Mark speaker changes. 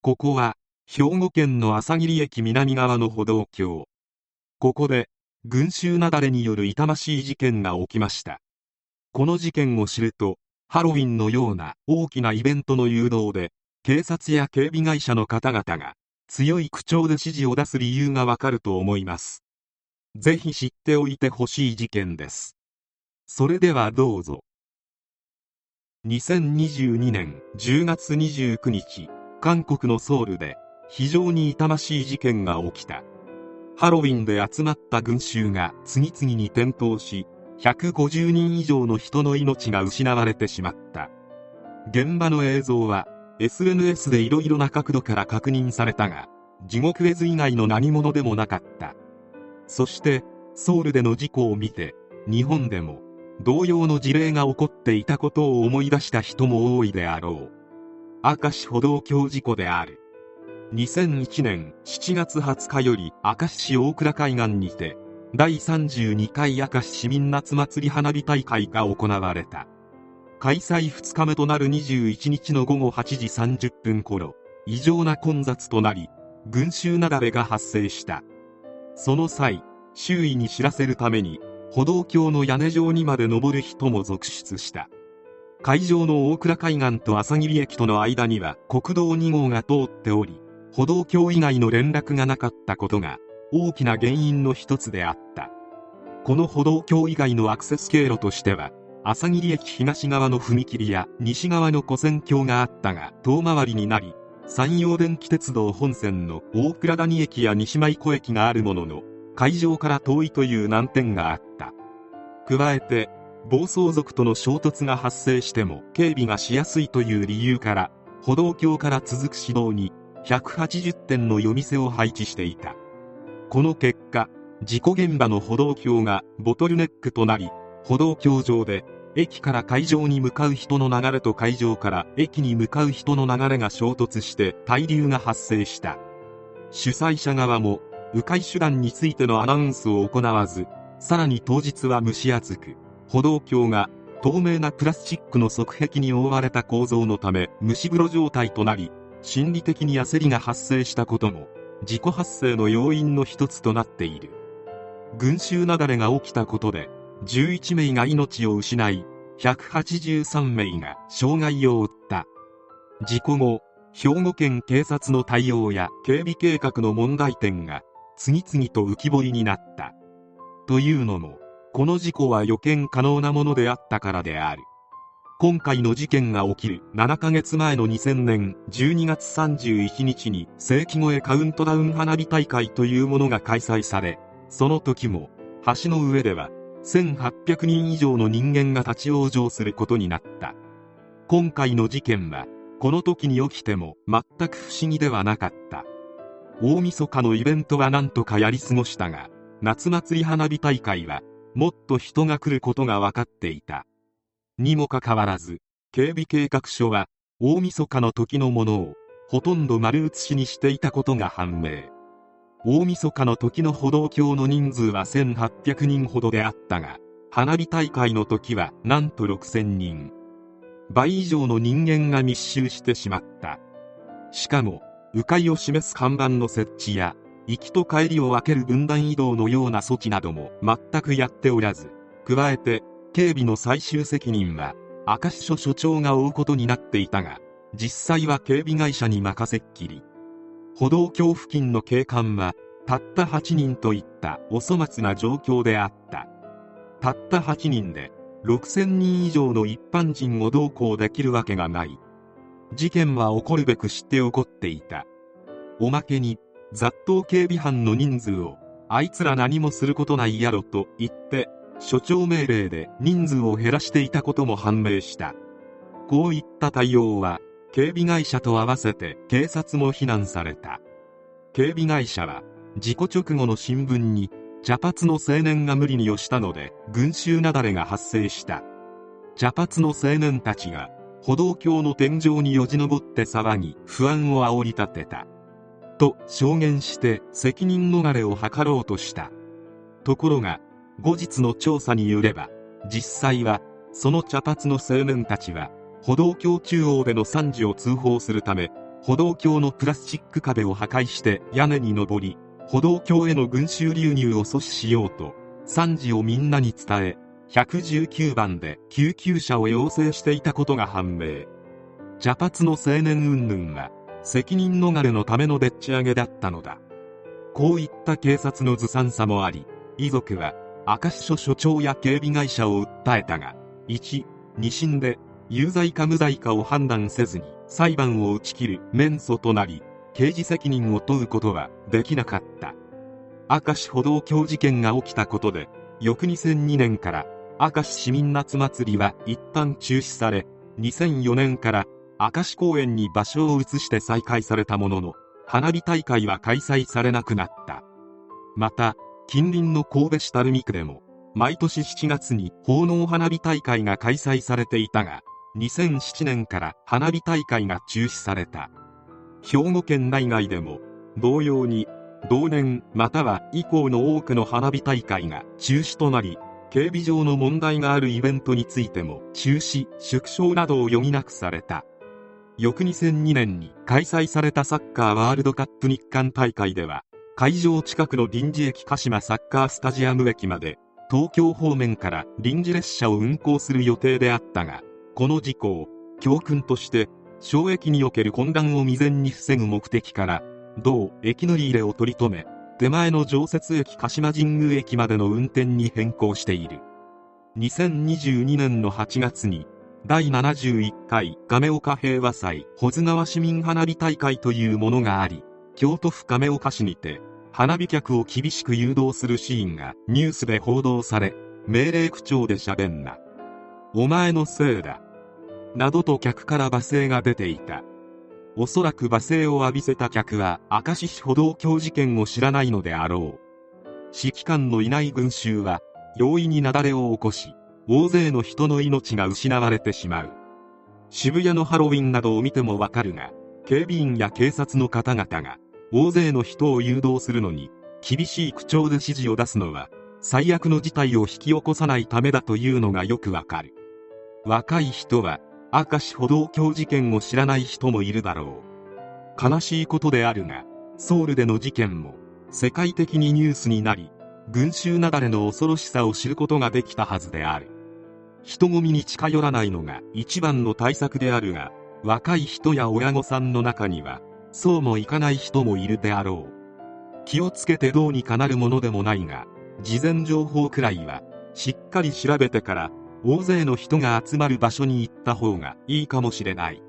Speaker 1: ここは兵庫県の朝霧駅南側の歩道橋。ここで群衆雪崩による痛ましい事件が起きました。この事件を知るとハロウィンのような大きなイベントの誘導で警察や警備会社の方々が強い口調で指示を出す理由がわかると思います。ぜひ知っておいてほしい事件です。それではどうぞ。2022年10月29日。韓国のソウルで非常に痛ましい事件が起きた。ハロウィンで集まった群衆が次々に転倒し150人以上の人の命が失われてしまった。現場の映像は SNS でいろいろな角度から確認されたが地獄絵図以外の何者でもなかった。そしてソウルでの事故を見て日本でも同様の事例が起こっていたことを思い出した人も多いであろう。明石歩道橋事故である。2001年7月20日より明石市大倉海岸にて第32回明石市民夏祭り花火大会が行われた。開催2日目となる21日の午後8時30分頃異常な混雑となり群衆雪崩が発生した。その際周囲に知らせるために歩道橋の屋根上にまで登る人も続出した。会場の大倉海岸と朝霧駅との間には国道2号が通っており歩道橋以外の連絡がなかったことが大きな原因の一つであった。この歩道橋以外のアクセス経路としては朝霧駅東側の踏切や西側の古線橋があったが遠回りになり山陽電気鉄道本線の大倉谷駅や西舞子駅があるものの会場から遠いという難点があった。加えて暴走族との衝突が発生しても警備がしやすいという理由から歩道橋から続く市道に180点の夜店を配置していた。この結果事故現場の歩道橋がボトルネックとなり歩道橋上で駅から会場に向かう人の流れと会場から駅に向かう人の流れが衝突して滞留が発生した。主催者側も迂回手段についてのアナウンスを行わずさらに当日は蒸し暑く。歩道橋が透明なプラスチックの側壁に覆われた構造のため蒸し風呂状態となり心理的に焦りが発生したことも事故発生の要因の一つとなっている。群衆雪崩が起きたことで11名が命を失い183名が傷害を負った。事故後兵庫県警察の対応や警備計画の問題点が次々と浮き彫りになった。というのもこの事故は予見可能なものであったからである。今回の事件が起きる7ヶ月前の2000年12月31日に世紀越えカウントダウン花火大会というものが開催されその時も橋の上では1800人以上の人間が立ち往生することになった。今回の事件はこの時に起きても全く不思議ではなかった。大晦日のイベントは何とかやり過ごしたが夏祭り花火大会はもっと人が来ることが分かっていた。にもかかわらず警備計画書は大晦日の時のものをほとんど丸写しにしていたことが判明。大晦日の時の歩道橋の人数は1800人ほどであったが花火大会の時はなんと6000人。倍以上の人間が密集してしまった。しかも迂回を示す看板の設置や行きと帰りを分ける分断移動のような措置なども全くやっておらず加えて警備の最終責任は明石署署長が負うことになっていたが実際は警備会社に任せっきり。歩道橋付近の警官はたった8人といったお粗末な状況であった。たった8人で6000人以上の一般人を同行できるわけがない。事件は起こるべく知って起こっていた。おまけに雑踏警備班の人数をあいつら何もすることないやろと言って所長命令で人数を減らしていたことも判明した。こういった対応は警備会社と合わせて警察も非難された。警備会社は事故直後の新聞に茶髪の青年が無理に押したので群衆雪崩が発生した。茶髪の青年たちが歩道橋の天井によじ登って騒ぎ不安を煽り立てた。と証言して責任逃れを図ろうとした。ところが後日の調査によれば実際はその茶髪の青年たちは歩道橋中央での惨事を通報するため歩道橋のプラスチック壁を破壊して屋根に登り歩道橋への群衆流入を阻止しようと惨事をみんなに伝え119番で救急車を要請していたことが判明。茶髪の青年云々は責任逃れのためのでっち上げだったのだ。こういった警察のずさんさもあり遺族は明石署署長や警備会社を訴えたが1、2審で有罪か無罪かを判断せずに裁判を打ち切る免訴となり刑事責任を問うことはできなかった。明石歩道橋事件が起きたことで翌2002年から明石市民夏祭りは一旦中止され2004年から明石公園に場所を移して再開されたものの花火大会は開催されなくなった。また近隣の神戸市垂水区でも毎年7月に奉納花火大会が開催されていたが2007年から花火大会が中止された。兵庫県内外でも同様に同年または以降の多くの花火大会が中止となり警備上の問題があるイベントについても中止縮小などを余儀なくされた。翌2002年に開催されたサッカーワールドカップ日韓大会では会場近くの臨時駅鹿島サッカースタジアム駅まで東京方面から臨時列車を運行する予定であったがこの事故を教訓として省駅における混乱を未然に防ぐ目的から同駅乗り入れを取り留め手前の常設駅鹿島神宮駅までの運転に変更している。2022年の8月に第71回亀岡平和祭保津川市民花火大会というものがあり京都府亀岡市にて花火客を厳しく誘導するシーンがニュースで報道され命令口調で喋んな。お前のせいだ。などと客から罵声が出ていた。おそらく罵声を浴びせた客は明石市歩道橋事件を知らないのであろう。指揮官のいない群衆は容易に雪崩を起こし大勢の人の命が失われてしまう。渋谷のハロウィンなどを見てもわかるが警備員や警察の方々が大勢の人を誘導するのに厳しい口調で指示を出すのは最悪の事態を引き起こさないためだというのがよくわかる。若い人は明石歩道橋事件を知らない人もいるだろう。悲しいことであるがソウルでの事件も世界的にニュースになり群衆雪崩の恐ろしさを知ることができたはずである。人混みに近寄らないのが一番の対策であるが若い人や親御さんの中にはそうもいかない人もいるであろう。気をつけてどうにかなるものでもないが事前情報くらいはしっかり調べてから大勢の人が集まる場所に行った方がいいかもしれない。